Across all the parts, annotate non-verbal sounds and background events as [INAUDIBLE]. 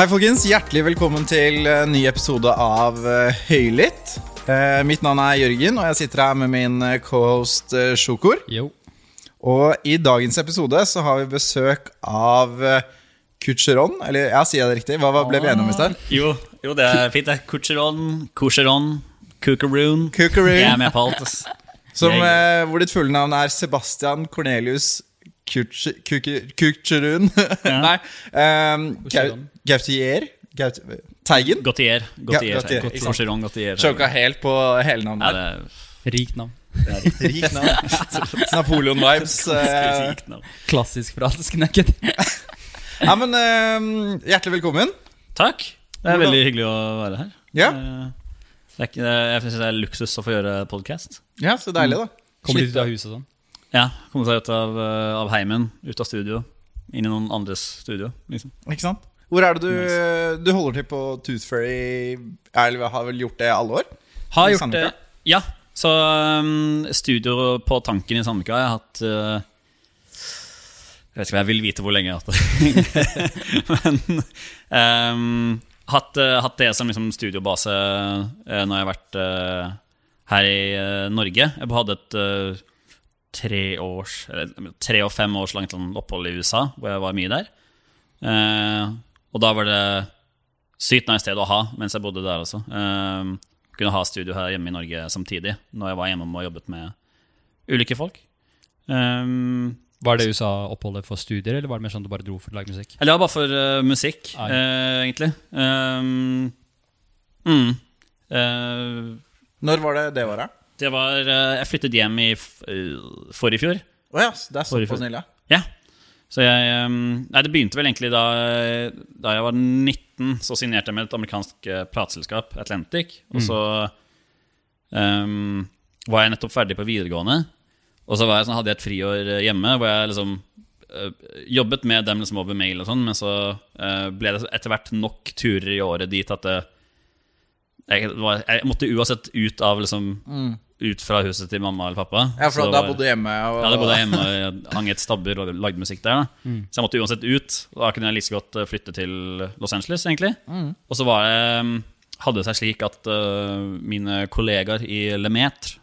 Hei, folkens. Hjertelig velkommen til en ny episode av eh, Høylytt. Eh, mitt navn er Jørgen, og jeg sitter her med min eh, cohost eh, Sjokor. Og i dagens episode så har vi besøk av Kucheron. Eller ja, sier jeg det riktig? Hva, ble vi enige om i sted? Jo, jo, det er fint. det Kucheron, Kucheron, Kukaroon. Jeg er med på alt. Som, eh, hvor ditt fulle navn er Sebastian Cornelius Kuke- [LAUGHS] Nei. Um, Gautier? Gaut Teigen? Gautier. Gautier. Ja, Gautier. Choka helt på hele Ja, navnet. er Rikt navn. Rik navn. [LAUGHS] Napoleon-vibes. [LAUGHS] eh. navn. Klassisk fransk, nekket. Ja, men eh, Hjertelig velkommen. Takk. Det er veldig hyggelig å være her. Ja, Eh, Det er jeg syns det er luksus å få gjøre podkast. ja så deilig, da. Kommer litt ut av huset sånn. Ja, komme seg ut av, eh, av heimen, ut av studio, inn i noen andres studio. Liksom. Ikke sant? Hvor er det du, du holder til på Tooth Fairy? Eller har vel gjort det i alle år? Har I gjort det. Ja. Så um, studio på Tanken i Sandvika har jeg hatt uh, Jeg vet ikke om jeg vil vite hvor lenge jeg har hatt det. [LAUGHS] Men um, hatt, uh, hatt det som liksom studiobase uh, når jeg har vært her i Norge. Jeg hadde et tre, års, eller, tre og fem års langt sånn opphold i USA, hvor jeg var mye der. Eh, og da var det sykt nice sted å ha mens jeg bodde der også. Eh, kunne ha studio her hjemme i Norge samtidig, når jeg var hjemme og jobbet med ulike folk. Eh, Var det USA-oppholdet for studier, eller var det mer sånn du bare dro for å lage musikk? eller ja, bare for uh, musikk, Ah, eh, egentlig. Um, mm, Eh, Når var det det året? Det var eh, Jeg flyttet hjem i eh, forrige fjor. Å ja, det er såpass nylig. ja. Ja. Så jeg um, Nei, det begynte vel egentlig da, da jeg var 19. Så signerte jeg med et amerikansk eh, plateselskap, Atlantic. Og så um, var jeg nettopp ferdig på videregående. Og så var jeg sånn, hadde jeg et friår eh, hjemme hvor jeg liksom eh, jobbet med dem liksom over mail og sånn, men så uh, ble det etter hvert nok turer i året dit at det, jeg, var, jeg måtte uansett ut av liksom Ut fra huset til mamma eller pappa. Ja, for da bodde du hjemme. Og, ja, da bodde jeg hjemme og hang et stabber og lagde musikk der. da Så jeg måtte uansett ut. Da kunne jeg like godt eh, flytte til Los Angeles, egentlig. Og så var det mm, hadde det seg slik at uh, mine kollegaer i Lemetre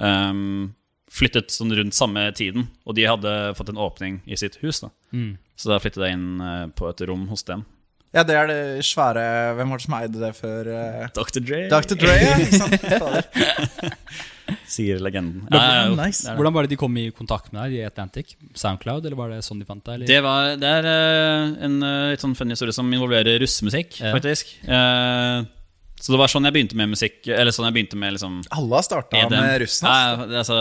um, flyttet sånn rundt samme tiden. Og de hadde fått en åpning i sitt hus. da Så da flyttet jeg inn eh, på et rom hos dem. Ja, det er det svære Hvem var det som eide det før? eh? Dr. Dre, Dr. Dre, ja. Ikke sant? [LAUGHS] Fader. sier legenden. Ja, ja, jo, nice. det er det. Hvordan var det de kom i kontakt med deg i Atlantic? Soundcloud, eller var det sånn de fant deg? Eller? Det, var, det er eh, en eh, litt sånn funny historie som involverer russemusikk, Ja. faktisk. Eh, så det var sånn jeg begynte med musikk Eller sånn jeg begynte med liksom Alle har starta med russen. ass. Ja, det er altså,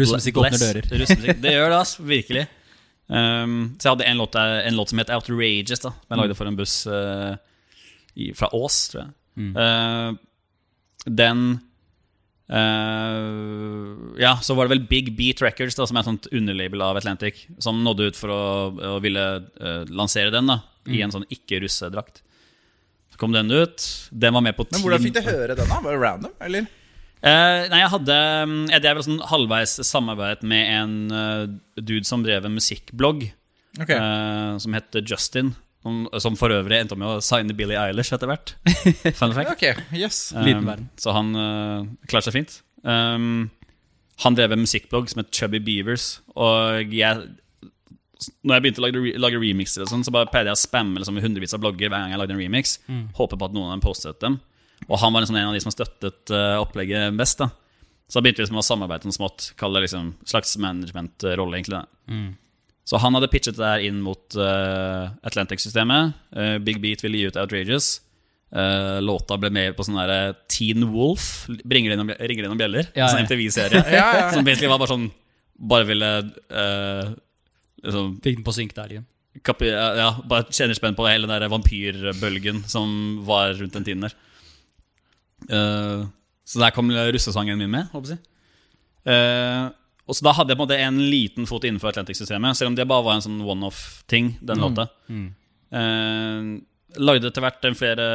Russemusikk bless- åpner dører. Russmusikk, det gjør det, ass, virkelig. [LAUGHS] Um, så jeg hadde en låt, en låt som het Outrageous, da, som jeg lagde for en buss uh, i, fra Ås, tror jeg. Eh, den uh, Ja, så var det vel Big Beat Records, da, som er et sånt underlabel av Atlantic, som nådde ut for å, å ville eh, lansere den da i en sånn ikke-russedrakt. Så kom den ut. Den var med på Men hvordan fikk du høre den? da? Var det random? Eller? Eh, nei, jeg hadde mm, Jeg drev sånn halvveis samarbeid med en uh, dude som drev en musikkblogg, okay. uh, som het Justin. Som, som for øvrig endte med å signe Billie Eilish etter hvert. [LAUGHS] Fun fact. Okay, yes. Um. Så han uh, klarer seg fint. Um, han drev en musikkblogg som het Chubby Beavers. Og jeg Når jeg begynte å lage, lage remixer, og sånn, så bare pleide jeg å spamme liksom, hundrevis av blogger hver gang jeg lagde en remix. Håper på at noen av dem postet dem. Og han var liksom en av de som støttet uh, opplegget best. da Så da begynte vi liksom å samarbeide sånn smått. Kalle det liksom slags managementrolle, egentlig. Mm. Så han hadde pitchet det der inn mot uh, Atlantic-systemet. Uh, Big Beat ville gi ut Outrageous. Uh, låta ble med på sånn der Teen Wolf. Bringer inn, ringer inn bjeller. Ja, Sånn. MTV-serie. [LAUGHS] Ja, ja. Som egentlig var bare sånn Bare ville liksom, Fikk den på synk der igjen. kapi, ja, ja, Bare kjenner spenn på hele den der vampyrbølgen som var rundt den tiden der. Uh, så der kom russesangen min med, håper jeg. Uh, og så da hadde jeg på en måte en liten fot innenfor Atlantic-systemet, selv om det bare var en sånn one-off-ting, den låta. Uh, lagde etter hvert en flere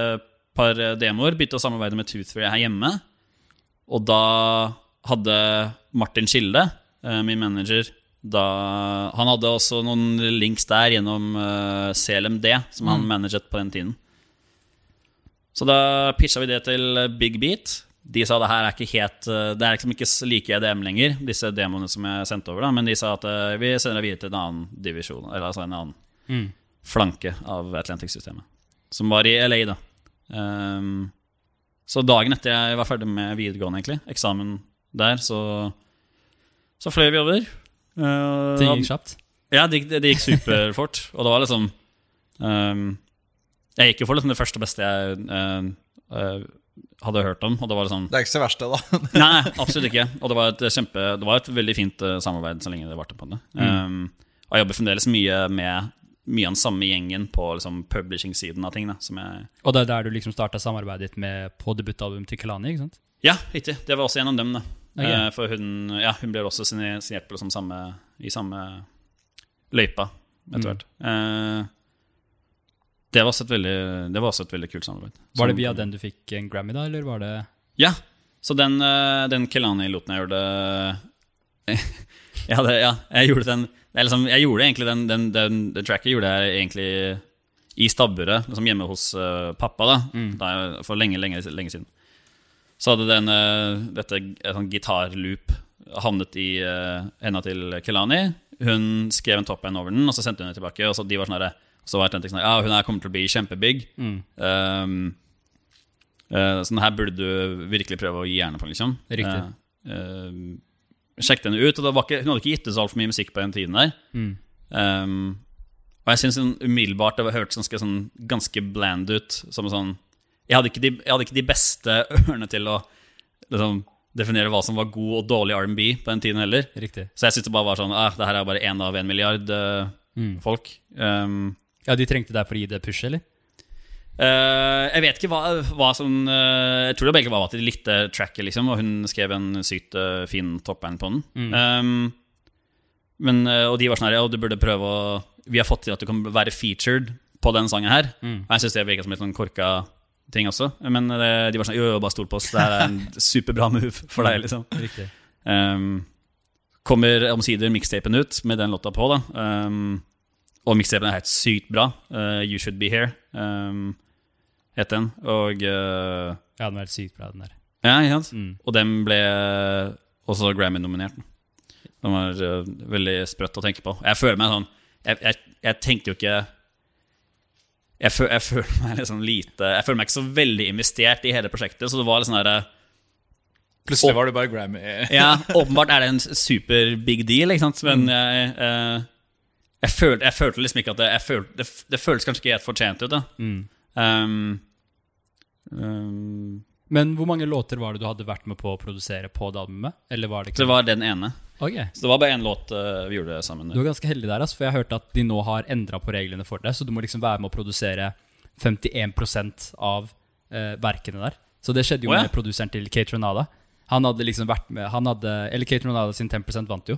par demoer, begynte å samarbeide med Toothfree her hjemme. Og da hadde Martin Skilde, uh, min manager, Da, han hadde også noen links der gjennom CLMD, som han managet på den tiden. Så da pitcha vi det til Big Beat. De sa det her er ikke helt eh, Det er liksom ikke like EDM lenger, disse demoene som jeg sendte over. da Men de sa at eh, vi sender deg videre til en annen divisjon, eller altså en annen flanke av Atlantic-systemet. Som var i LA, da. Um, så dagen etter jeg var ferdig med videregående, egentlig, eksamen der, så, så fløy vi over. Uh, det gikk kjapt. ja, det, det, gikk superfort. Og det var liksom ehm, Jeg gikk jo for liksom det første og beste jeg uh, uh, hadde hørt om. Og det var liksom Det er ikke så verst, det, da. [LAUGHS] Nei, absolutt ikke. Og det var et, kjempe, det var et veldig fint eh, samarbeid så lenge det varte på det. Um, og jeg jobber fremdeles mye med mye av den samme gjengen på liksom, publishing-siden av ting. Da, som jeg Og det er der du liksom starta samarbeidet ditt med på debutalbumet til Kelani, ikke sant? Ja, riktig. Det var også gjennom dem. da Okay. Uh, For hun, ja, hun ble også signer- signert på liksom samme, i samme løypa etter hvert. Eh, det, var også et veldig, det var også et veldig kult samarbeid. Var det via den du fikk en Grammy, da, eller var det Ja. Så den, eh, den Kelani-låten jeg gjorde [LAUGHS] ja, det, ja, jeg gjorde den liksom, Jeg gjorde egentlig den, den, den, den tracket gjorde jeg egentlig i stabburet, liksom hjemme hos uh, pappa, da, da jeg, for lenge, lenge, lenge siden. Så hadde den, uh, dette et sånn gitarloop havnet i uh, henda til Kelani. Hun skrev en top end over den, og så sendte hun den tilbake. Og så de var sånn herre- så var jeg sånn Ja, hun her kommer til å bli kjempebig. Um, uh, sånn her burde du virkelig prøve å gi hjerne på, liksom. Riktig. Uh, uh, sjekk henne ut. Og ikke, hun hadde ikke gitt ut så altfor mye musikk på den tiden der. Um, og jeg syns umiddelbart det hørtes ganske, sånn, ganske bland ut. Som sånn jeg hadde, de, jeg hadde ikke de beste [LAUGHS] ørene til å liksom, definere hva som var god og dårlig R&B på den tiden heller. riktig? Så jeg syntes det bare var sånn ah, Det her er bare én av en milliard eh, folk. Um, Ja, de trengte deg for å gi det push, eller? Uh, jeg vet ikke hva, hva som uh, Jeg tror det begge var at de likte tracket, liksom, og hun skrev en sykt uh, fin toppband på den. Um, men, og de var sånn her Ja, du burde prøve å Vi har fått til at du kan være featured på den sangen her. Og jeg syns det virka som en sånn korka ting også. Men eh, de var sånn Jo, jo, bare stol på oss. Det her er en [LAUGHS] superbra move for deg, liksom. [LAUGHS] Riktig. Um, kommer omsider mikstapen ut med den låta på. da um, Og mixtapen er helt sykt bra. Uh, you Should Be Here um, het den. Og uh, Ja, den var helt sykt bra, den der. Ja, ikke sant? Og den ble også Grammy-nominert. Den var uh, veldig sprøtt å tenke på. Jeg føler meg sånn Jeg, jeg, jeg tenker jo ikke jeg, føl, jeg føler meg liksom lite Jeg føler meg ikke så veldig investert i hele prosjektet. Så det var litt sånn derre Plutselig var det bare Grammy. ja, [LAUGHS] åpenbart er det en super big deal, ikke sant? men jeg, eh, jeg, følte, jeg følte liksom ikke at det følte, det, det føles kanskje ikke helt fortjent ut. da um, um, Men hvor mange låter var det du hadde vært med på å produsere på det albumet? Eller var det ikke Det var den ene. Okay. Så det var bare én låt uh, vi gjorde sammen. Du er ganske heldig der, altså, for jeg har hørt at de nå har endra på reglene for det. Så du må liksom være med å produsere 51 av uh, verkene der. Så det skjedde jo oh, ja. med produseren til Kate Renada. Han hadde liksom vært med han hadde, Eller Kate Renada sin 10% vant jo.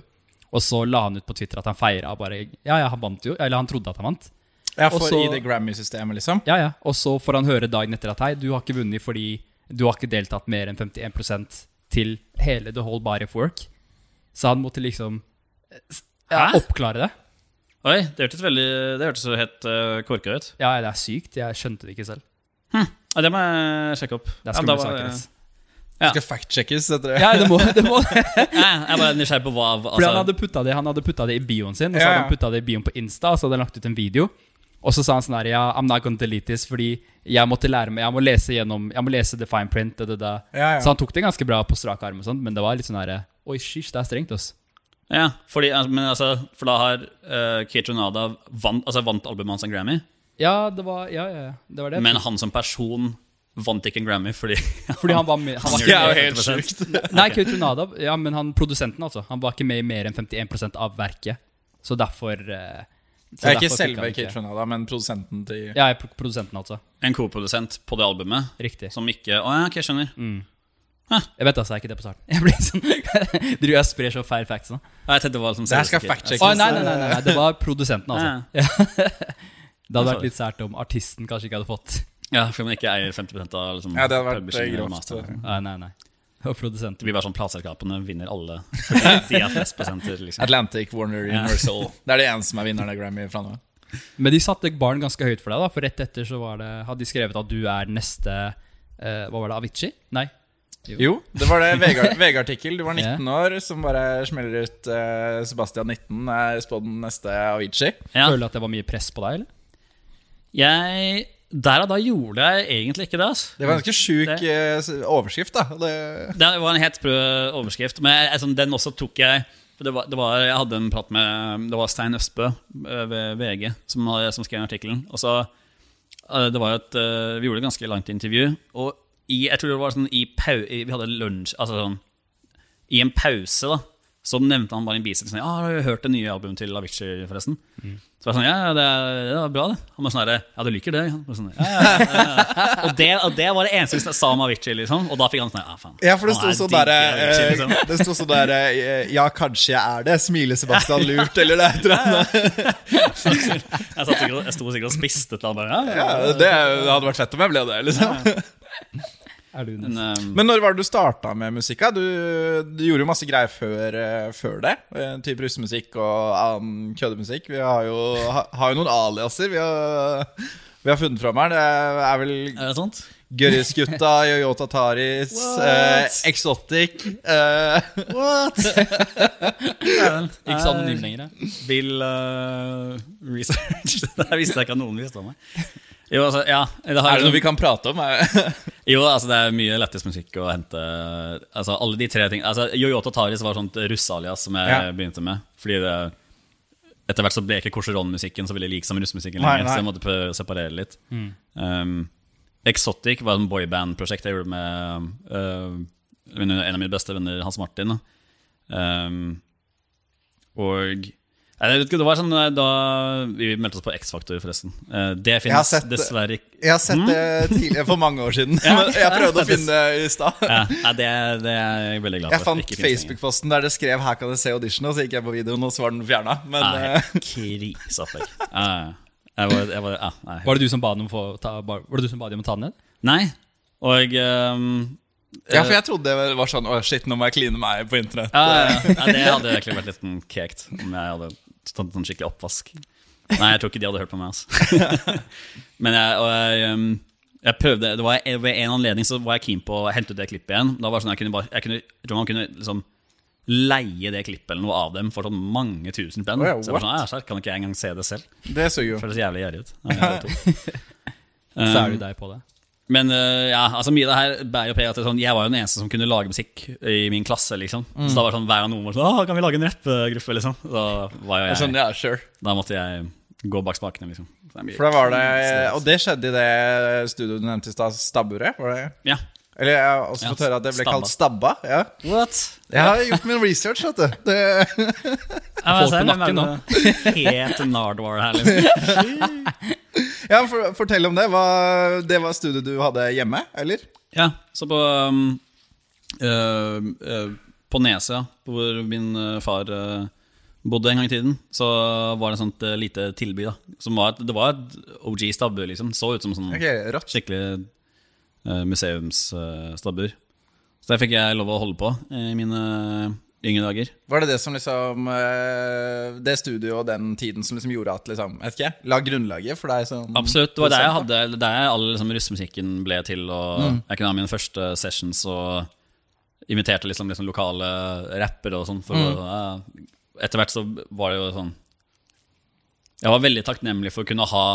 Og så la han ut på Twitter at han feira bare Ja, ja, han vant jo. Eller han trodde at han vant. Ja, for Også, i det Grammy-systemet, liksom. Ja, ja. Og så får han høre dagen etter at hei, du har ikke vunnet fordi du har ikke deltatt mer enn 51% til hele The Whole Body of Work. Så han måtte liksom eh, ja, oppklare det. Oi, det hørtes veldig Det hørtes så helt uh, korka ut. Ja, det er sykt. Jeg skjønte det ikke selv. Ja, det må jeg sjekke opp. Det er Ja, skumle da var- saker. Ja. Skal fact-checkes etter det. Ja, det må, det må. [LAUGHS] Jeg bare nysgjerrig på hva Fordi han altså, hadde putta det Han hadde putta det i bioen sin, og så hadde han putta det i bioen på Insta, og så hadde han lagt ut en video. Og så sa han sånn her Ja, I'm not gonna delete this, fordi jeg måtte lære meg Jeg må lese gjennom Jeg må lese the fine print. Da, da, da. Ja, ja. Så han tok det ganske bra på strak arm, og sånt, men det var litt sånn herre Oi, shysj, det er strengt, ass. Ja, fordi, altså, men altså, for da har uh, Kate Renada vant, altså, vant albumet hans en Grammy. Ja, det var Ja, ja, ja. Det var det. Men han som person vant ikke en Grammy fordi [LAUGHS] Fordi han var med han var Det er jo helt sjukt. Nei, Kate Renada, ja, men han produsenten, altså. Han var ikke med i mer enn 51% av verket. Så derfor eh, så Det er ikke derfor fikk selve han Kate Renada, men produsenten til Ja, pro- produsenten, altså. En koprodusent på det albumet Riktig. som ikke Å ja, ok, jeg skjønner. Jeg vet altså, jeg er ikke det på starten. [LAUGHS] Jeg blir sånn [LAUGHS] Driver jeg og sprer så feil facts nå? Ja, Jeg tenkte det var som Det her skal fact-checkes. Å, nei, nei, nei, nei, nei, det var produsenten, altså. Ja. Det hadde vært litt sært om artisten kanskje ikke hadde fått Ja, fordi man ikke eier 50 av liksom, Ja, det hadde vært eh, grovt. Nei, nei, nei. Og Det produsenter. blir bare sånn plateselskapene vinner alle. [LAUGHS] De har flest prosenter, liksom. Atlantic, Warner, Ja. Universal. Det er det eneste som er vinneren av Grammy fra nå. Men de satte barn ganske høyt for deg, da for rett etter så var det, hadde de skrevet at du er neste eh, Hva var det, Avicii? Nei? Jo, det var det [LAUGHS] VG- VG-artikkel. Du var 19 Ja. år, som bare smeller ut eh, Sebastian 19 er spådd neste Avicii. Ja. Føler du at det var mye press på deg, eller? Jeg Der og da gjorde jeg egentlig ikke det. Altså. Det var en ganske sjuk eh, overskrift, da. Det, Det var en helt sprø overskrift, men altså, den også tok jeg det var, det var, Jeg hadde en prat med Det var Stein Østbø eh, ved VG som, som skrev artikkelen. Og så eh, Det var et Vi gjorde et ganske langt intervju, og i, jeg tror det var sånn i pau, Vi hadde lunsj Altså sånn I en pause, da, så nevnte han bare en bisetning sånn Ja, har du hørt det nye albumet til Avicii, forresten? Så var jeg sånn, ja, det, er, det er bra, det. Han var sånn ja, du liker det? Sånn, ja, ja, ja, ja. [LAUGHS] Og, det, og det var det eneste jeg sa om Avicii, liksom. Og da fikk han sånn, ja, faen. ja, for det sto sånn derre eh, liksom. Det sto sånn derre eh, Ja, kanskje jeg er det. Smiler Sebastian lurt, eller det er et eller annet. [LAUGHS] Jeg, satt jeg sto sikkert og spiste et eller annet. Ja, Ja, ja, det hadde vært fett om jeg ble det, liksom. Er du Men, um, Men når var det du starta med musikk? Du, du gjorde jo masse greier før, eh, før det. Type Typ russemusikk og annen køddemusikk. Vi har jo, ha, har jo noen aliaser vi har, vi har funnet fram her. Det er vel er det sant? Gørrisgutta, Yoyo Tataris, eh, Exotic eh, What? [LAUGHS] ikke så anonym lenger? ja. Bill uh, Research. [LAUGHS] Det visste jeg ikke at noen visste om meg. Jo, altså, ja det har, Er det noe vi kan prate om? [LAUGHS] Jo, altså det er mye lettest musikk å hente. Altså alle de tre ting Altså Yoyota Taris var sånt russealias som jeg Ja. begynte med. Fordi det etter hvert så ble ikke Korseron-musikken så veldig lik som russemusikken Nei, lenger. Så jeg måtte prøve å separere litt. Um, Exotic var et boyband-prosjekt jeg gjorde med uh, en av mine beste venner, Hans Martin. Um, og ikke, Det var sånn eh, da Vi meldte oss på X-Faktor, forresten. Eh, Det finnes finnes sett dessverre ikke Jeg har sett det tidligere, for mange år siden. [LAUGHS] Men [LAUGHS] jeg prøvde å finne det i stad. ja, det, det er jeg veldig glad for. Jeg fant. Facebook-posten der det skrev 'Her kan du se audition', og så gikk jeg på videoen, og så var den fjerna. Men Nei, eh, [LAUGHS] kriseopplegg. Ja, ja, ja. Jeg var, jeg var, ja, nei. Var det du som ba dem om, få ta, var det du som ba dem om å ta den ned? nei. Og um, Ja, for jeg trodde det var sånn Å, shit, nå må jeg kline meg på internett. ja, ja, ja. ja, Det hadde egentlig vært litt sånn kekt om jeg hadde tatt sånn skikkelig oppvask. Nei, jeg tror ikke de hadde hørt på meg. Altså. [LAUGHS] Men jeg, og jeg, ehm, jeg prøvde det var, Ved en anledning så var jeg keen på å hente ut det klippet igjen. Da var det sånn Jeg kunne bare Jeg, kunne, jeg tror man kunne liksom leie det klippet eller noe av dem for sånn mange tusen spenn. Oh, yeah, så jeg var sånn, ja, så Kan ikke jeg engang se det selv? Det så jo. Føles jævlig gjerrig ut. Ja. [LAUGHS] Så er Um, det deg på det. Men øh, ja, altså mye av det her bærer jo preg av at sånn, jeg var jo den eneste som kunne lage musikk i min klasse. liksom Så da var det sånn hver gang noen var sånn Åh, kan vi lage en rappgruppe? Liksom. Da var jo jeg Sånn, ja, sure. Da måtte jeg gå bak spakene, liksom. Så det mye- For da var det Og det skjedde i det studioet du nevnte i stad, Stabburet? Var det? Ja. Eller jeg har også Ja, fått høre at det ble Stabba. kalt Stabba. Ja. What? Jeg har gjort min research, vet du. Det, [LAUGHS] Folk på nakken nå. Helt Nardwar her, liksom. [LAUGHS] ja, for, Fortell om det. Hva, det var studiet du hadde hjemme, eller? Ja, så på um, øh, øh, På Nesøya, hvor min øh, far øh, bodde en gang i tiden, så var det et sånt øh, lite tilby. da Som var et, Det var et OG stabbe, liksom. Så ut som sånn okay, skikkelig museumsstabbur. så der fikk jeg lov å holde på i mine yngre dager. Var det det som liksom eh, Det studioet og den tiden som liksom gjorde at liksom, vet ikke, la grunnlaget for deg som Absolutt. Det var der jeg hadde Der all liksom, russemusikken ble til. Og Jeg kunne ha mine første sessions og inviterte liksom, liksom lokale rappere og sånn. Mm. etter hvert så var det jo sånn Jeg var veldig takknemlig for å kunne ha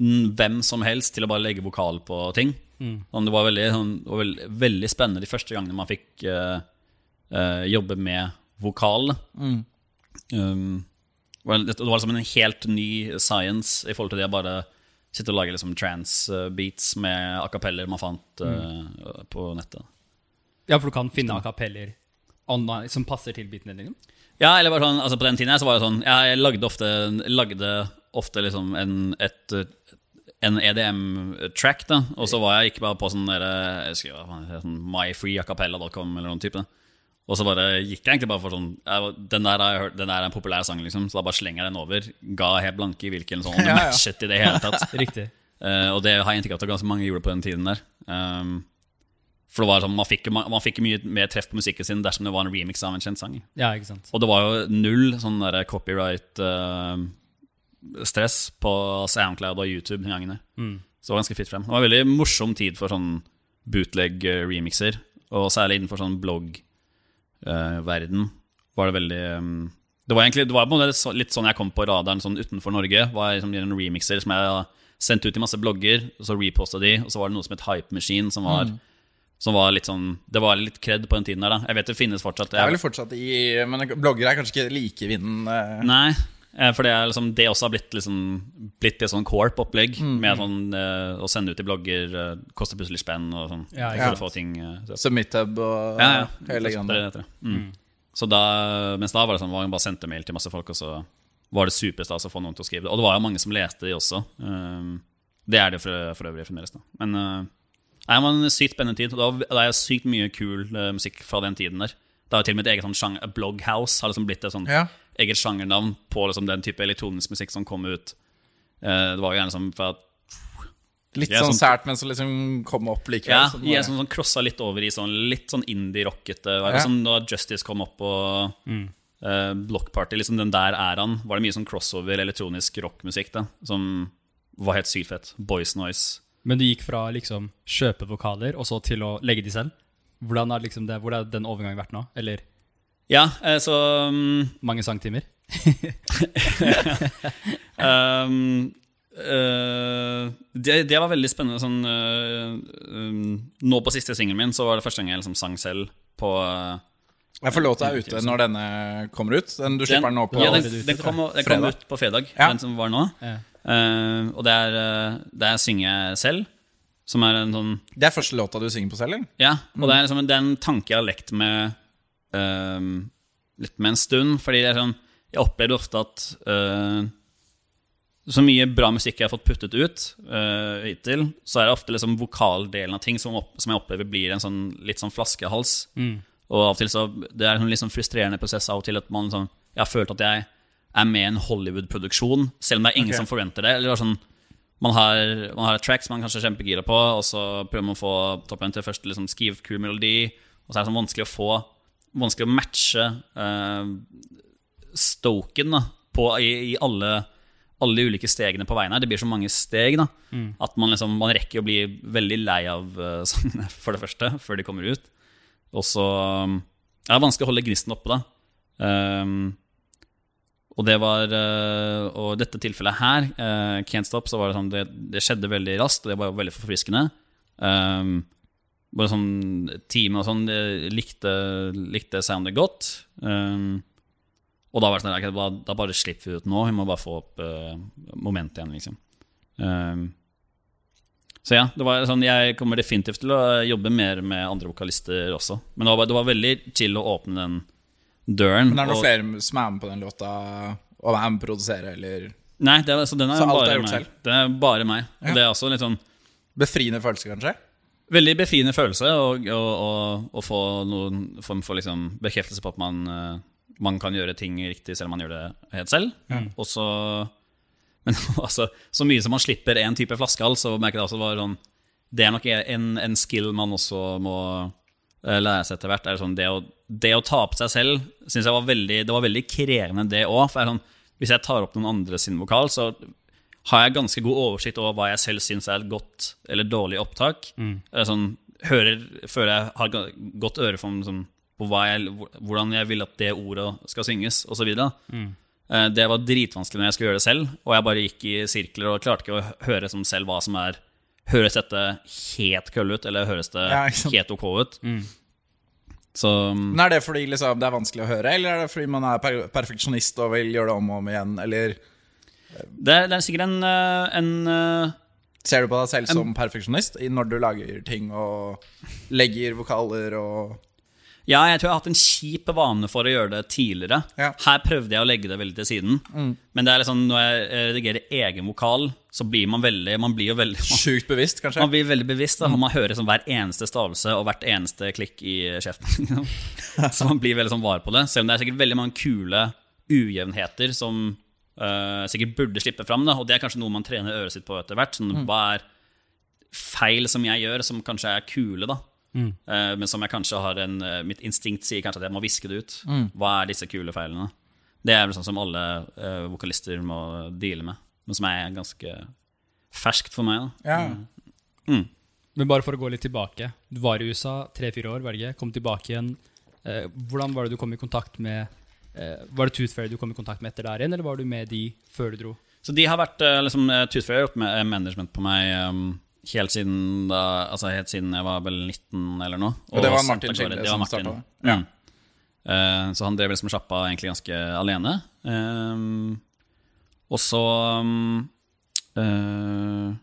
mm, hvem som helst til å bare legge vokal på ting. Sånn, det var veldig, sånn, var veldig, spennende de første gangene man fikk uh, uh, jobbe med vokal. Um, det var liksom en helt ny science i forhold til det å bare sitte og lage liksom trans-beats med akapeller man fant eh, på nettet. Ja, for du kan finne akapeller som passer til bitene dine? Ja, eller bare sånn, altså På den tiden her så var det sånn Jeg lagde ofte, lagde ofte liksom en, et, en EDM-track, da og så var jeg ikke bare på sånn, der, jeg det, sånn myfreeacapella.com eller noen type. Og så bare gikk jeg egentlig bare for sånn den, der har jeg hørt, den der er en populær sang, liksom, så da bare slenger jeg den over. Ga helt blanke i hvilken sånn, om det matchet i det hele tatt. [LAUGHS] Riktig. uh, og det har jeg inntrykk av at ganske mange gjorde på den tiden der. Um, For det var sånn, man fikk, man, man fikk mye mer treff på musikken sin dersom det var en remix av en kjent sang. Ja, ikke sant. Og det var jo null sånn der copyright-stress på SoundCloud og YouTube den gangen. Mm. Så det var ganske fritt frem. Det var en veldig morsom tid for sånn bootleg-remixer. Og særlig innenfor sånn blogg-verden var det veldig um, Det var egentlig det var litt sånn jeg kom på radaren sånn utenfor Norge. Var liksom en remixer som jeg sendte ut i masse blogger, og så reposta de. Og så var det noe som het Hype Machine, som var, som var litt sånn Det var litt kred på den tiden der, da. Jeg vet det finnes fortsatt. Det er vel fortsatt i Men blogger er kanskje ikke like vinden. eh. Nei, eh, for det, er liksom, det også har blitt, liksom, blitt et sånn corp-opplegg. Med sånn, eh, å sende ut i blogger eh, koster plutselig spenn og sånn. Ja, for ikke å få ting eh, Submithub og ja, ja. hele Det greia. Mm. det det. Mm. Så da, mens da var det sånn, var bare sendte mail til masse folk, og så var det superstas å få noen til å skrive det. Og det var jo mange som leste de også. Um, det er det for, for øvrig fremdeles. da Men uh, det var en sykt spennende tid. Og det er sykt mye kul uh, musikk fra den tiden der. Det har til og med et eget sånn sjanger Bloghouse har liksom blitt et sånn Ja. Eget sjangernavn på liksom den type elektronisk musikk som kom ut. Eh, det var jo gjerne sånn for at Litt sånn sånn- sært, men så liksom kom opp likevel. Ja, sånn, jeg som sånn crossa litt over i sånn litt sånn indie-rockete Ja. Sånn da Justice kom opp og eh, Block Party, liksom den der æraen, var det mye sånn crossover elektronisk rockmusikk da, som var helt sykt fett. Boys Noise. Men du gikk fra liksom kjøpe vokaler og så til å legge de selv? Hvordan har liksom det, hvordan har den overgangen vært nå? Eller Ja, eh, så um, mange sangtimer? [LAUGHS] Um, uh, det, det var veldig spennende. Sånn, uh, um, nå på siste singelen min så var det første gang jeg liksom sang selv på uh, Jeg får låta er ute når denne kommer ut. Den, du slipper den nå på ja, den, den, kom, den kom ut på fredag, Ja. den som var nå. Ja. Eh, og det uh, der synger jeg selv, som er en sånn Det er første låta du synger på selv, eller? Ja, og det er liksom det er en tanke jeg har lekt med ehm, litt med en stund. Fordi det er sånn, jeg opplever ofte at uh, så mye bra musikk jeg har fått puttet ut uh, hittil, så er det ofte liksom vokaldelen av ting som, opp, som jeg opplever blir en sånn, litt sånn flaskehals. Og av og til så Det er en litt sånn frustrerende prosess av og til at man sånn Jeg har følt at jeg er med i en Hollywood-produksjon, selv om det er ingen okay. som forventer det. Eller sånn man har, man har et track som man kanskje er kjempegira på, og så prøver man å få toppen til først liksom skrive kul melodi, og så er det sånn vanskelig å få Vanskelig å matche uh, stoken da, på, i, i alle, alle de ulike stegene på veien her. Det blir så mange steg da, at man, liksom, man rekker å bli veldig lei av uh, [LAUGHS] sangene, for det første, før de kommer ut. Og så um, Det er vanskelig å holde gnisten oppe, da. Um, og det var Og dette tilfellet her, Can't Stop, så var det sånn det, det skjedde veldig raskt, og det var veldig forfriskende. Um, bare sånn teamet og sånn likte, likte soundet godt. Um, og da var det sånn da, da bare slipper vi ut nå. Vi må bare få opp uh, momentet igjen, liksom. Um, så ja, det var sånn, jeg kommer definitivt til å jobbe mer med andre vokalister også. Men det var, det var veldig chill å åpne den døren. Men er det noen og- flere som er med på den låta og er med å produsere, eller Nei, det, så den er Så alt bare er gjort meg. selv? Det er bare meg. Og det er også litt sånn Befriende følelse, kanskje? Veldig befriende følelse å, få noen form for liksom bekreftelse på at man, eh, man kan gjøre ting riktig selv om man gjør det helt selv. Og så Men [LAUGHS] altså, så mye som man slipper én type flaskehals, så merker jeg også var sånn Det er nok en, en skill man også må eh, lære seg etter hvert. Er sånn, det, å, det å ta på seg selv synes jeg var veldig, det var veldig krevende, det òg. Sånn, hvis jeg tar opp noen andre sin vokal, så har jeg ganske god oversikt over hva jeg selv syns er et godt eller dårlig opptak. Mm. Sånn, hører, føler jeg har godt øre for sånn, på jeg, hvordan jeg vil at det ordet skal synges, osv. Mm. Det var dritvanskelig når jeg skulle gjøre det selv, og jeg bare gikk i sirkler og klarte ikke å høre som selv hva som er Høres dette helt kølle ut, eller høres det Ja, helt ok ut? Så Men Er det fordi liksom, det er vanskelig å høre, eller er det fordi man er per perfeksjonist og vil gjøre det om og om igjen? Eller det det er sikkert en, eh, en eh, ser du på deg selv som perfeksjonist når du lager ting og legger vokaler og Ja, jeg tror jeg har hatt en kjip vane for å gjøre det tidligere. Ja. Her prøvde jeg å legge det veldig til siden. Men det er liksom, når jeg eh, redigerer egen vokal, så blir man veldig Man blir jo veldig man, Sjukt bevisst, kanskje? man blir veldig bevisst. Da. Man hører liksom hver eneste stavelse og hvert eneste klikk i kjeften. [LAUGHS] liksom. så man blir veldig sånn var på det. Selv om det er sikkert veldig mange kule ujevnheter som eh, sikkert burde slippe fram. Da. Og det er kanskje noe man trener øret sitt på etter hvert. Sånn, Hva er feil som jeg gjør, som kanskje er kule, da. eh, men som jeg kanskje har en eh, Mitt instinkt sier kanskje at jeg må viske det ut. Hva er disse kule feilene? Det er vel sånn som alle uh, vokalister må deale med, men som er ganske ferskt for meg. da Ja. Men bare for å gå litt tilbake. Du var i USA tre-fire år, var? Kom tilbake igjen. Eh, hvordan var det du kom i kontakt med Var det Tooth Fairy du kom i kontakt med etter der igjen, eller var du med de før du dro? Så de har vært eh, liksom, eh, Tooth Fairy har gjort med eh, management på meg um, helt siden da Altså helt siden jeg var vel 19 eller noe. Og det var Martin var som starta det. Ja. Mm. Eh, så han drev liksom sjappa egentlig ganske alene. Um, og så um, uh,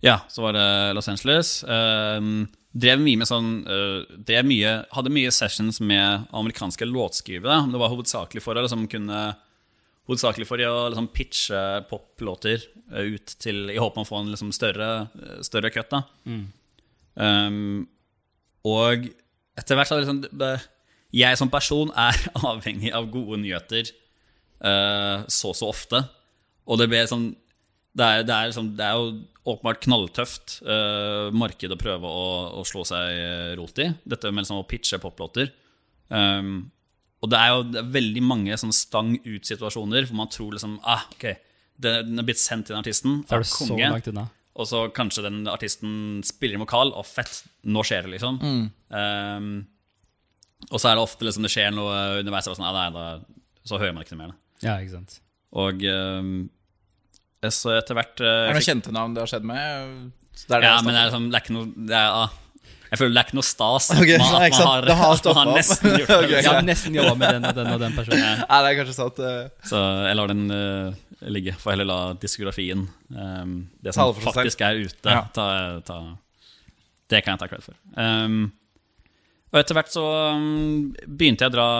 Ja, så var det Los Angeles. Um, drev mye med sånn uh, mye, Hadde mye sessions med amerikanske låtskrivere. Det var hovedsakelig for å liksom kunne Hovedsakelig for å liksom pitche poplåter eh, ut til I håp om å få en liksom større, eh, større cut. da um, Og etter hvert så liksom det- Jeg som person er [LAUGHS] avhengig av gode nyheter uh, så så ofte. Og det ble sånn Det er, det er, liksom, det er jo åpenbart knalltøft uh, marked å prøve å, å slå seg eh, rot i. Dette med liksom å pitche poplåter. Um, og det er jo det er veldig mange sånn stang ut-situasjoner hvor man tror liksom ah, ok, den er blitt sendt til den artisten. Er det så langt unna. Og så kanskje den artisten spiller i vokal, og fett, nå skjer det, liksom. Um, og så er det ofte liksom det skjer noe underveis, og sånn, ah, nei, da, så hører man ikke noe mer. Ja, ikke sant. Og um, så etter hvert uh, Er det noen kjente navn det har skjedd med? Det er det Ja, men det er, sånn, det er ikke noe det er, ah, Jeg føler det er ikke noe stas [LAUGHS] at man, at man har, Det har at man har nesten gjort det. [LAUGHS] okay, Jeg har nesten jobba med den og den og den personen. [LAUGHS] Ja. Nei, det er kanskje sant. uh... Så jeg lar den uh, ligge. Får heller la diskografien, um, det som faktisk er ute, Ja. ta, ta Det kan jeg ta cred for. Um, og etter hvert så um, begynte jeg å dra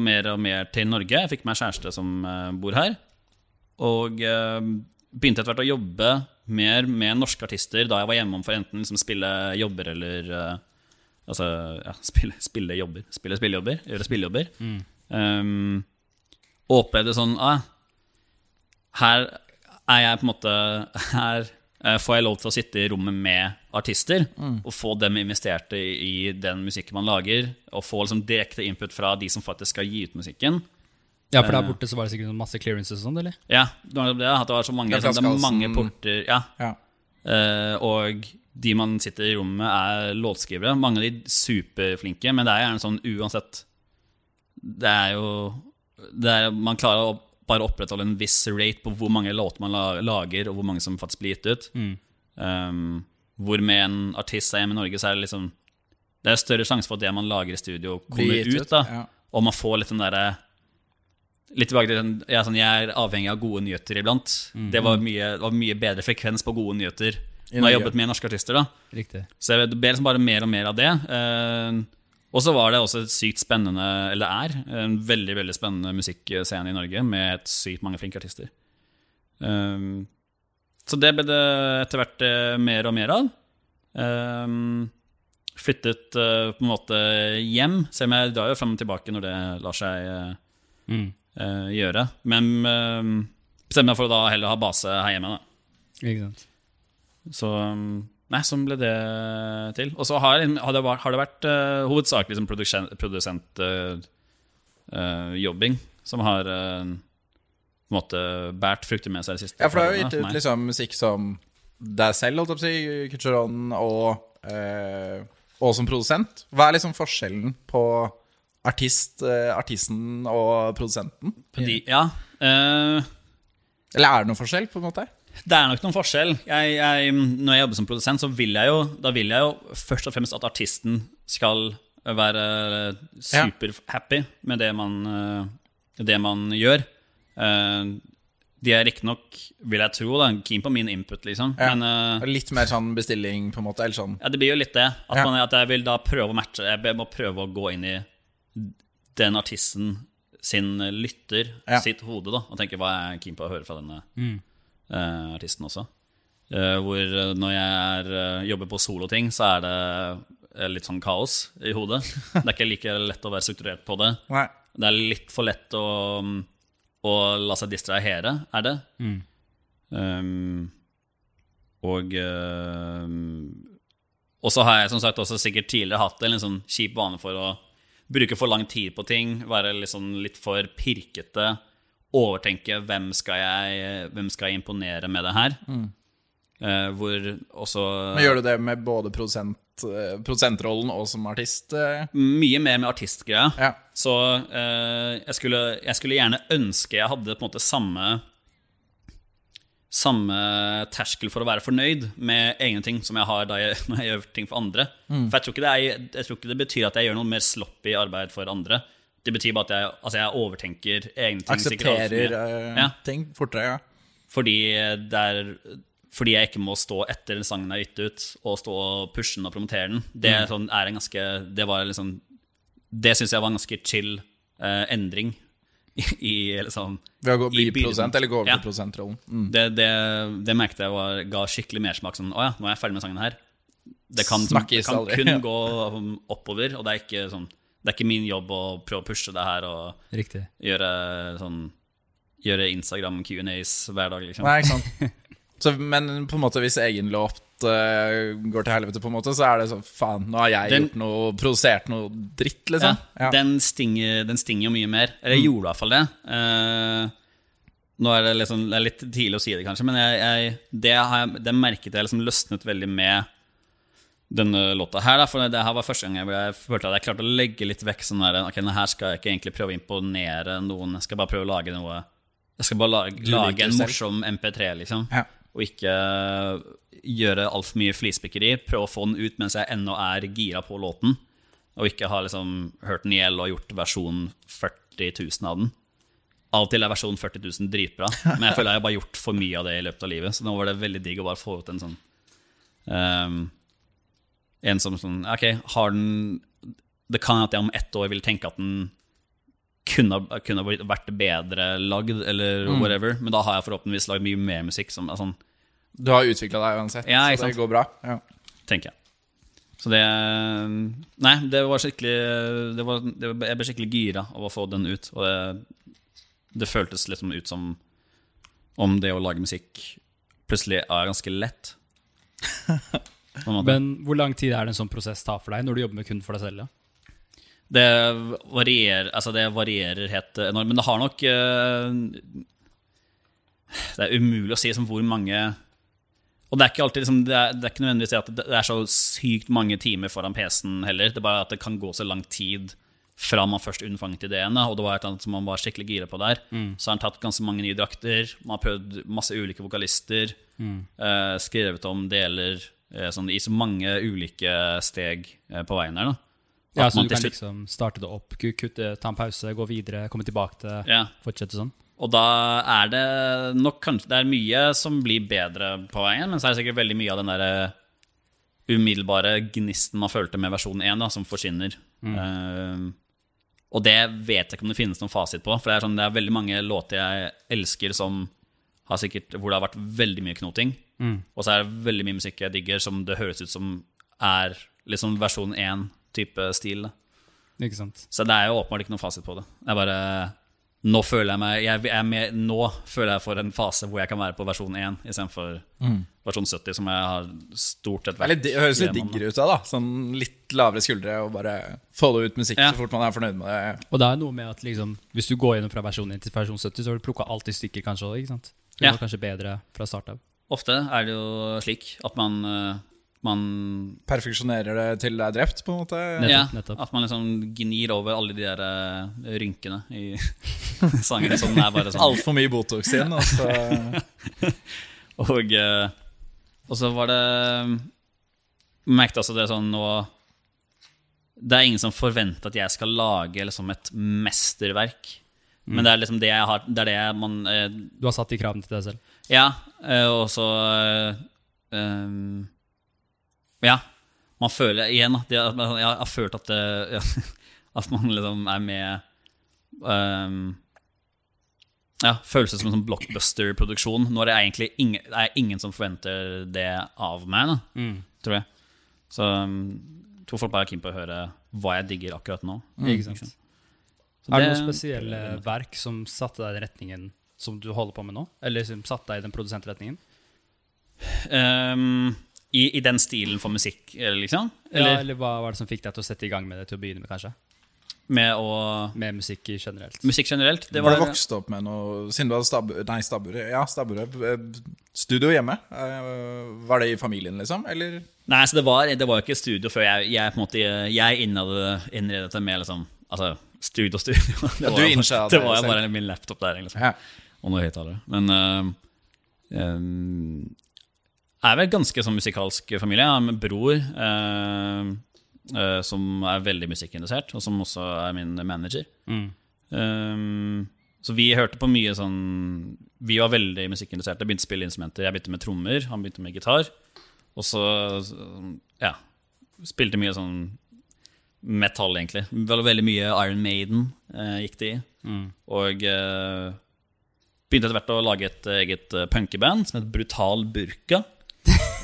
mer og mer til Norge. Jeg fikk meg kjæreste som uh, bor her. Og um, begynte etter hvert å jobbe mer med norske artister da jeg var hjemom for enten liksom spille jobber eller uh, Altså ja, [LAUGHS] spille, spille jobber. Spille spillejobber. Gjøre spillejobber. Um, og opplevde sånn ah, Her er jeg på en måte [LAUGHS] Her eh, får jeg lov til å sitte i rommet med artister og få dem investert i, i den musikken man lager, og få liksom direkte input fra de som faktisk skal gi ut musikken. Ja, for der Eh. borte så var det sikkert masse clearances og sånn, eller? Ja, det var det, var så mange, det er mange porter Ja, Ja. Uh, og de man sitter i rommet med, er låtskrivere. Mange av de superflinke, men det er gjerne sånn uansett Det er jo det er, Man klarer å bare opprettholde en viss rate på hvor mange låter man lager, og hvor mange som faktisk blir gitt ut. Um, hvor med en artist er hjemme i Norge, så er det liksom Det er større sjanse for at det man lager i studio, kommer ut. da ja. Og man får litt den derre Litt tilbake til den ja, sånn, Jeg er avhengig av gode nyheter iblant. Det var mye, var mye bedre frekvens på gode nyheter når jeg jobbet med norske artister. da Riktig. Så det ble liksom bare mer og mer av det. Uh, og så var det også et sykt spennende, eller er, en veldig veldig spennende musikkscene i Norge med et sykt mange flinke artister. Eh, så det ble det etter hvert eh, mer og mer av. Eh, flyttet uh, på en måte hjem, selv om jeg drar jo frem og tilbake når det lar seg uh, Mm. Eh, gjøre. Men uh, bestemmer meg for å da heller ha base her hjemme. da Ikke sant. så um, Nei, sånn ble det til. Og så har, har det vært, har det vært uh, hovedsakelig som produsentjobbing som har uh, på en måte båret frukter med seg det siste. ja, for du har jo gitt ut liksom musikk som deg selv, holdt jeg på å si, Kutcheron, og, uh, og som produsent. Hva er liksom forskjellen på artist, eh, artisten og produsenten? Fordi, ja, Uh, Eller er det noen forskjell, på en måte? Det er nok noen forskjell. Jeg, jeg, når jeg jobber som produsent, så vil jeg jo Da vil jeg jo først og fremst at artisten skal være superhappy med det man, eh, det man gjør. De er riktignok, vil jeg tro, da, keen på min input, liksom. Ja. Men Litt mer sånn bestilling, på en måte? Eller sånn ja, det blir jo litt det. At, Ja. man, at jeg vil da prøve å matche Jeg må prøve å gå inn i den artisten sin lytter, Ja. sitt hode, da, og tenker hva er jeg keen på å høre fra denne eh, artisten også. Uh, hvor eh, når jeg er, jobber på soloting, så er det litt sånn kaos i hodet. [LAUGHS] Det er ikke like lett å være strukturert på det. Nei. Det er litt for lett å, mm, å la seg distrahere, er det. Um, og um, og så har jeg som sagt også sikkert tidligere hatt en sånn kjip vane for å bruke for lang tid på ting, være sånn litt for pirkete, overtenke hvem skal jeg, hvem skal jeg imponere med det her. Eh, hvor også Men gjør du det med både prosent, eh, prosentrollen og som artist? eh? mye mer med artistgreia. Ja. Så eh, jeg, skulle, jeg skulle gjerne ønske jeg hadde på en måte samme Samme terskel for å være fornøyd med egne ting som jeg har da jeg, [LAUGHS] når jeg gjør ting for andre. For jeg tror, er, jeg tror ikke det betyr at jeg gjør noe mer sloppy arbeid for andre. Det betyr bare at jeg, altså jeg overtenker egne ting. Aksepterer eh, Ja. ting fortere, ja. Fordi, er, fordi jeg ikke må stå etter den sangen er gitt ut, og stå og pushe den og promotere den. Det, mm. sånn, er en ganske, det var liksom Det syns jeg var en ganske chill eh, endring i, liksom Ved å gå, bli i prosent, eller gå over Ja. til prosentrollen. Mm. Det, det, det merket jeg var, ga skikkelig mersmak. Sånn, å ja, nå er jeg ferdig med sangen her. Det kan, det kan kun [LAUGHS] gå oppover, og det er ikke sånn Det er ikke min jobb å prøve å pushe det her og Riktig. gjøre sånn Gjøre Instagram Q&As hver dag, liksom. Nei, ikke sant. [LAUGHS] Så, men på en måte hvis egen låt uh, går til helvete, på en måte, så er det sånn Faen, nå har jeg Den- gjort noe, produsert noe dritt, liksom. Ja, Den, stinger, den stinger jo mye mer. Eller mm. gjorde i hvert fall det. Uh, nå er det, liksom, det er litt tidlig å si det, kanskje, men jeg, jeg, det, har jeg, det merket jeg liksom løsnet veldig med denne låta her. Da, for det her var første gang jeg, følte at jeg klarte å legge litt vekk sånn der Ok, her skal jeg ikke egentlig prøve å imponere noen, jeg skal bare prøve å lage noe Jeg skal bare lage, lage en morsom MP3, liksom. Ja. Og ikke gjøre altfor mye flispikkeri. Prøve å få den ut mens jeg ennå er gira på låten. Og ikke har liksom hørt den i og gjort versjon 40 000 av den. Av og til er versjon 40 000 dritbra, men jeg føler jeg har bare gjort for mye av det i løpet av livet. Så nå var det veldig digg å bare få ut en sånn um, En som sånn Ok, har den Det kan at jeg om ett år vil tenke at den kunne, kunne vært bedre lagd, eller whatever, men da har jeg forhåpentligvis lagd mye mer musikk som er sånn Du har utvikla deg uansett, Ja, så det går bra. Ja. tenker jeg. Så det Nei, det var skikkelig det var, det Jeg ble skikkelig gira av å få den ut. Og det, det føltes liksom ut som om det å lage musikk plutselig er ganske lett. [LAUGHS] Men hvor lang tid er det en sånn prosess tar for deg når du jobber med kun for deg selv? Ja? Det varierer Altså det varierer helt enormt. Men det har nok eh, Det er umulig å si som hvor mange Og det er ikke alltid liksom, det, er, det er ikke nødvendigvis at det er så sykt mange timer foran PC-en heller. Det er bare at det kan gå så lang tid fra man først unnfanget ideene, og det var et eller annet som man var skikkelig gira på der. Så har han tatt ganske mange nye drakter, man har prøvd masse ulike vokalister, eh, skrevet om deler eh, sånn, i så mange ulike steg eh, på veien her. da. Ja, Så du kan slutt- liksom starte det opp, kutte, ta en pause, gå videre, komme tilbake til Ja. Fortsette sånn? Og da er det nok kanskje Det er mye som blir bedre på veien, men så er det sikkert veldig mye av den der eh, umiddelbare gnisten man følte med versjon 1, da, som forsvinner. Eh, og det vet jeg ikke om det finnes noen fasit på, for det er, sånn, det er veldig mange låter jeg elsker som har sikkert, hvor det har vært veldig mye knoting. Og så er det veldig mye musikk jeg digger som det høres ut som er liksom versjon 1-type stil. Ikke sant? Så det er jo åpenbart ikke noen fasit på det. Jeg bare Nå føler jeg meg jeg jeg med, Nå føler jeg for en fase hvor jeg kan være på versjon 1 istedenfor versjon 70, som jeg har stort sett er det høres litt diggere ut av, da. Sånn litt lavere skuldre og bare få det ut musikk Ja. så fort man er fornøyd med det. Og det er noe med at liksom, hvis du går gjennom fra versjon 1 til versjon 70, så har du plukka alt i stykker, kanskje òg. Det Ja. kanskje bedre fra start av. Ofte er det jo slik at man, eh, man Perfeksjonerer det til det er drept, på en måte. Nettopp, ja, nettopp. At man liksom gnir over alle de der eh, rynkene i [LAUGHS] sangene som er bare sånn Altfor mye Botox igjen, Altså. [LAUGHS] Og, eh, og så var det Jeg merket også det sånn nå Det er ingen som forventer at jeg skal lage liksom et mesterverk. Men det er liksom det jeg har Det er det man eh, Du har satt de kravene til deg selv. Ja, eh, og så eh, um, Ja. Man føler igjen at jeg, jeg har følt at det, ja, [LAUGHS] At man liksom er med um, Ja, føles som en sånn blockbuster-produksjon når det er egentlig ingen, det er ingen som forventer det av meg, da, tror jeg. Så um, jeg tror folk bare er keen på å høre hva jeg digger akkurat nå. Ikke sant? Så Er det det- noen spesielle verk som satte deg i den retningen som du holder på med nå? Eller som satte deg i den produsentretningen? Ehm, I, I den stilen for musikk, eller liksom? Eller, ja, eller hva var det som fikk deg til å sette i gang med det til å begynne med, kanskje? med å Med musikk generelt. Musikk generelt? Det Var var du vokst opp med noe Siden du hadde stab, nei, stabburet, ja, stabburet eh, Studio hjemme? Eh, Var det i familien, liksom? Eller? Nei, så det var, det var ikke studio før jeg, jeg på en måte Jeg innredet, det med liksom Altså, studio, studio. [LAUGHS] Det Ja, var, du jo- det det var jo bare min laptop der, liksom. Ja. Og noen høyttalere. Men uh, jeg er vel ganske sånn musikalsk familie. Jeg har en bror eh, eh, som er veldig musikkinteressert, og som også er min manager. Mm. Um, så vi hørte på mye sånn Vi var veldig musikkinteresserte. Begynte å spille instrumenter. Jeg begynte med trommer, han begynte med gitar. Og så ja, spilte mye sånn metall, egentlig. Veldig, veldig mye Iron Maiden eh, gikk det i. Mm. Og eh, begynte etter hvert å lage et eget eh, punkeband som het Brutal Burka.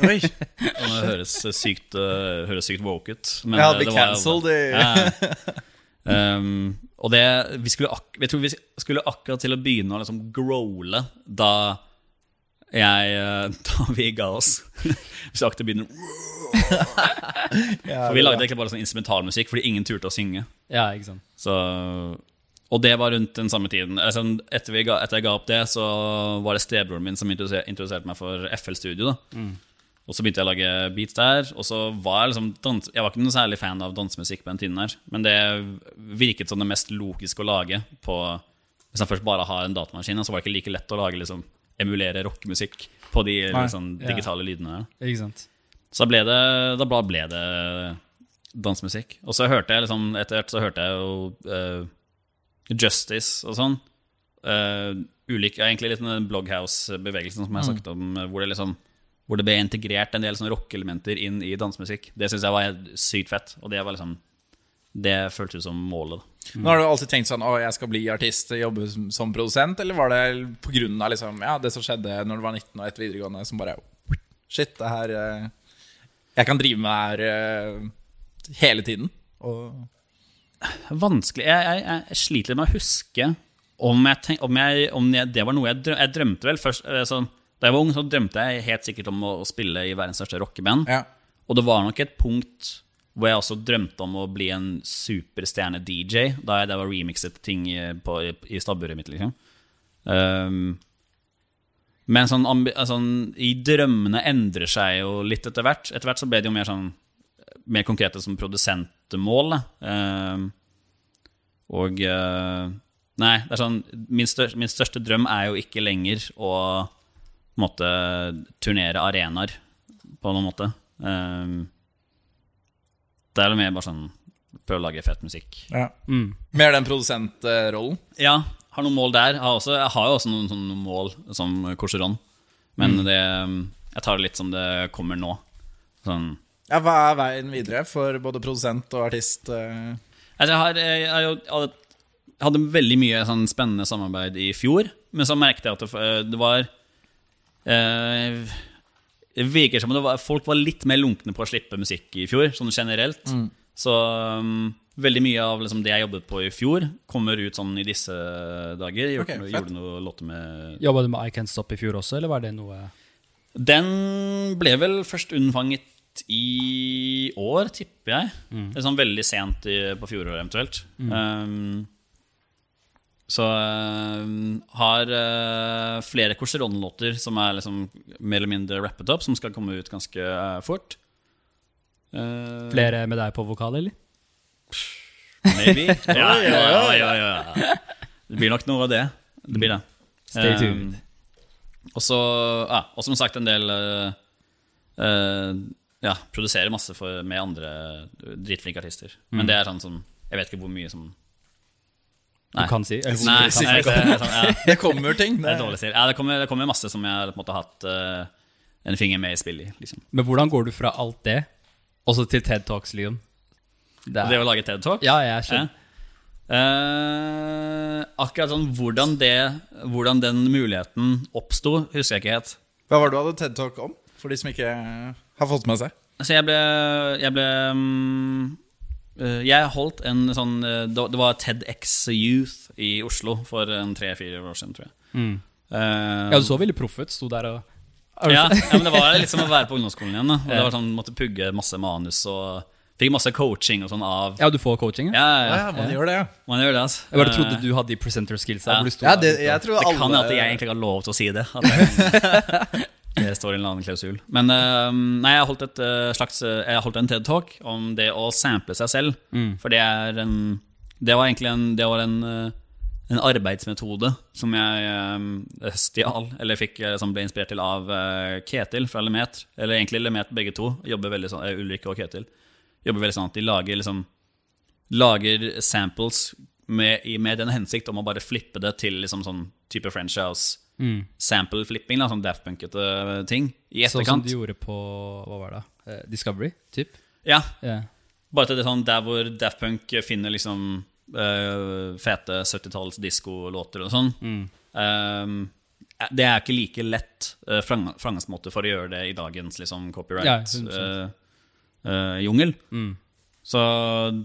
Oi! Det høres sykt, uh, høres sykt woke ut. men, Ja, eh, det det var- cancelled i Ja. um, og det vi skulle, ak jeg tror vi skulle akkurat til å begynne å liksom growle da jeg eh, [LAUGHS] Da vi ga oss. vi akkurat begynner For vi lagde egentlig bare sånn instrumentalmusikk fordi ingen turte å synge. Ja, ikke sant. Så, og det var rundt den samme tiden. Altså, etter, vi ga, etter jeg ga opp det, så var det stebroren min som introduserte, meg for FL Studio. Da. Og så begynte jeg å lage beats der. Og så var jeg liksom dans, Jeg var ikke noe særlig fan av dansemusikk på den tiden her, men det virket som det mest logiske å lage på Hvis jeg først bare har en datamaskin, så var det ikke like lett å lage liksom emulere rockemusikk på de liksom, digitale digitale lydene der. Ikke sant. Så ble det, da ble det dansemusikk. Og så hørte jeg liksom Etter hvert så hørte jeg jo eh, Justice og sånn. Uh, ulik, egentlig litt den Bloghouse-bevegelsen som jeg har snakket om, mm. hvor det liksom hvor det ble integrert en del sånne rockeelementer inn i dansemusikk. Det syns jeg var sykt fett. Og det var liksom Det føltes som målet. Mm. Nå Har du alltid tenkt sånn Å, jeg skal bli artist, jobbe som, som produsent? Eller var det av liksom, ja, det som skjedde når du var 19 og etter videregående, som bare Shit, det her eh, Jeg kan drive med det her hele tiden. Og Vanskelig jeg, jeg, jeg sliter litt med å huske om, jeg tenk, om, jeg, om det var noe jeg drømte Jeg drømte vel først sånn, Da jeg var ung, så drømte jeg helt sikkert om å, spille i verdens største rockeband. ja. Og det var nok et punkt hvor jeg også drømte om å bli en superstjerne-DJ, da jeg var remixet ting på, i, i stabburet mitt, liksom. Um, men sånn, sånn, i drømmene endrer seg jo litt etter hvert. Etter hvert så ble det jo mer sånn Mer konkrete som produsentmål. Da. Um, og uh, Nei, det er sånn min, største, min største drøm er jo ikke lenger å måte turnere arenaer, på noen måte. Um, det er mer bare sånn prøve å lage fett musikk. ja. Mm. Mer den produsentrollen. Ja, har noen mål der. Jeg har, også, jeg har jo også noen, noen, mål som Corseron. Men det, jeg tar det litt som det kommer nå. Sånn Ja, Hva er veien videre for både produsent og artist? eh? Altså, jeg, har, jeg, har jo, jeg hadde, veldig mye sånn spennende samarbeid i fjor, men så merket jeg at det, det var eh, Det virker som det var, folk var litt mer lunkne på å slippe musikk i fjor, sånn generelt. Så um, veldig mye av liksom, det jeg jobbet på i fjor, kommer ut sånn i disse dager. Jeg gjorde, Ok, gjorde noe låter med Jobba du med I Can't Stop i fjor også, eller var det noe Den ble vel først unnfanget i år, tipper jeg. Det er sånn veldig sent i, på fjoråret, eventuelt. Um, så um, har uh, flere Corseron-låter som er liksom mer eller mindre rappet opp, som skal komme ut ganske uh, fort. Uh, Flere med deg på vokal, eller? Maybe. [LAUGHS] ja, ja, ja, ja, ja. Det blir nok noe av det. Det blir det. Stay Um, tuned. og så, ja, og som sagt, en del uh, uh, Ja, produserer masse for, med andre dritflinke artister. Men det er sånn som Jeg vet ikke hvor mye som Du kan si. Eller, Nei, kan nei, si. det, er sånn, ja, [LAUGHS] Det kommer ting. det er. Ja, det kommer, det kommer masse som jeg på en måte har hatt uh, en finger med i spillet i. Liksom. Men hvordan går du fra alt det, og så til TED Talks, Leon? Det Det å lage TED Talk Ja, jeg skjønner. Eh, akkurat sånn hvordan, det, hvordan den muligheten oppsto, husker jeg ikke helt. Hva var det du hadde TED Talk om? For de som ikke har fått med seg. Så jeg ble, jeg ble mm, eh, Jeg holdt en sånn eh, Det det var TEDX Youth i Oslo for en tre-fire år siden, tror jeg. Mm. Uh, Ja, du så veldig proff ut. Sto der og Ja, ja, men det var litt som å være på ungdomsskolen igjen. Da. [LAUGHS] Og det var sånn, Måtte pugge masse manus og fikk masse coaching og sånn av Ja, du får coaching? Ja, Ja. ja, Ja, ja. man gjør det, ja. Man gjør det, altså. Jeg bare trodde du hadde de presenter skills der. Ja. hvor du sto ja det, jeg tror Det alle kan jo at jeg egentlig ikke har lov til å si det. At [LAUGHS] det, det står i en eller annen klausul. Men uh, nei, jeg har holdt et uh, slags eh, Jeg har holdt en TED-talk om det å sample seg selv. Mm. For det er en Det var egentlig en, det var en, eh, en arbeidsmetode som jeg stjal, eller fikk som ble inspirert til av Ketil fra Lemet. Eller egentlig Lemet begge to. Jobber veldig sånn, eh, Ulrik og Ketil. Jobber veldig sånn at de lager liksom Lager samples med, i- med den hensikt om å bare flippe det til liksom sånn type French House Mm. sample-flipping, sånn daftpunkete ting, i etterkant. Sånn som de gjorde på hva var det? Eh, Discovery? Typ? Ja, Yeah. bare til det sånn der hvor Daft Punk finner liksom uh, fete 70-talls diskolåter og sånn. Mm. Um, det er ikke like lett uh, framgangsmåte for å gjøre det i dagens liksom, Ja, 100%. copyright-jungel. Mm. Så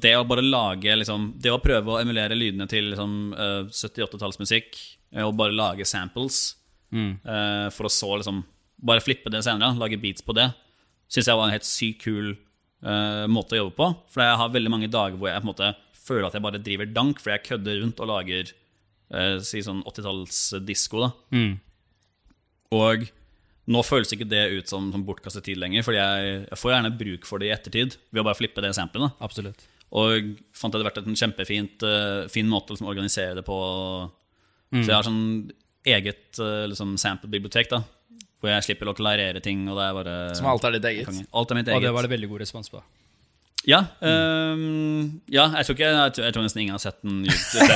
det å bare lage liksom, Det å prøve å emulere lydene til liksom, eh, 70-80-tallsmusikk, eh, og bare lage samples Mm. uh, for å så liksom bare flippe det senere, lage beats på det, syns jeg var en helt sykt kul uh, måte å jobbe på. For jeg har veldig mange dager hvor jeg på en måte føler at jeg bare driver dank, fordi jeg kødder rundt og lager eh, si sånn 80-tallsdisko. da Mm. Og nå føles ikke det ut som, som bortkastet tid lenger, for jeg, jeg får gjerne bruk for det i ettertid ved å bare flippe det samplet. Absolutt. og fant det hadde vært en kjempefint uh, fin måte å liksom, organisere det på. Mm. Så jeg har sånn eget uh, liksom, sample-bibliotek, da hvor jeg slipper å klarere ting. Og det er bare Som alt er ditt eget. Alt er mitt eget. Og det var det veldig god respons på. Ja, um, ja jeg, tror ikke, jeg, tror, jeg tror nesten ingen har sett den YouTube,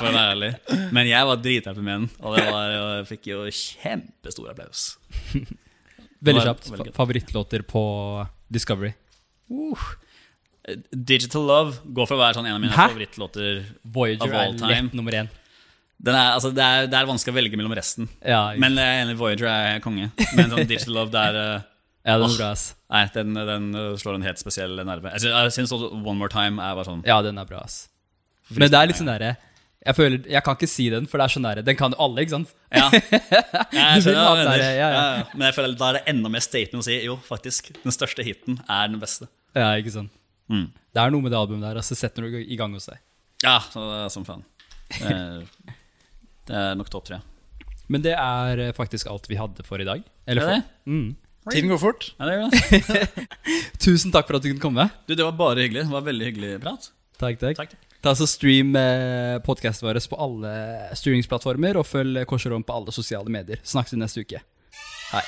for å være ærlig. Men jeg var drithappy med den, og det var, jeg fikk jo kjempestor applaus. Veldig kjapt. veldig Favorittlåter på Discovery. Digital Love går for å være sånn en av mine Hæ? favorittlåter. Voyager Of all er lett nummer én. Den er, altså, det, er, det er vanskelig å velge mellom resten. Ja, Men jeg er enig, Voyager er konge. Men sånn Digital Love, det er eh, ja, den er bra, ass. Nei, den, den uh, slår en helt spesiell nerve. Jeg syns- Jeg syns også One More Time er bare sånn Ja, den er bra, ass. Men det er litt sånn derre jeg føler, jeg kan ikke si den, for det er sånn der, Den kan jo alle, ikke sant? Ja. [LAUGHS] Jeg skjønner der, ja, ja. Men jeg føler da er det enda mer statement å si jo, faktisk. Den største hiten er den beste. Ja, ikke sant? Mm. Det er noe med det albumet der, altså setter du i gang hos deg. Ja, som faen. Det er, det er nok topp tre. Men det er eh, faktisk alt vi hadde for i dag. Er det for, det? Mm. Tiden går fort. Ja, det gjør det. [LAUGHS] Tusen takk for at du kunne komme. Du, det var bare hyggelig. Det var veldig hyggelig prat. Takk, takk. Takk. Ta så Stream eh, podkasten vår på alle streamingsplattformer, og følg Korserom på alle sosiale medier. Snakkes neste uke. Hei.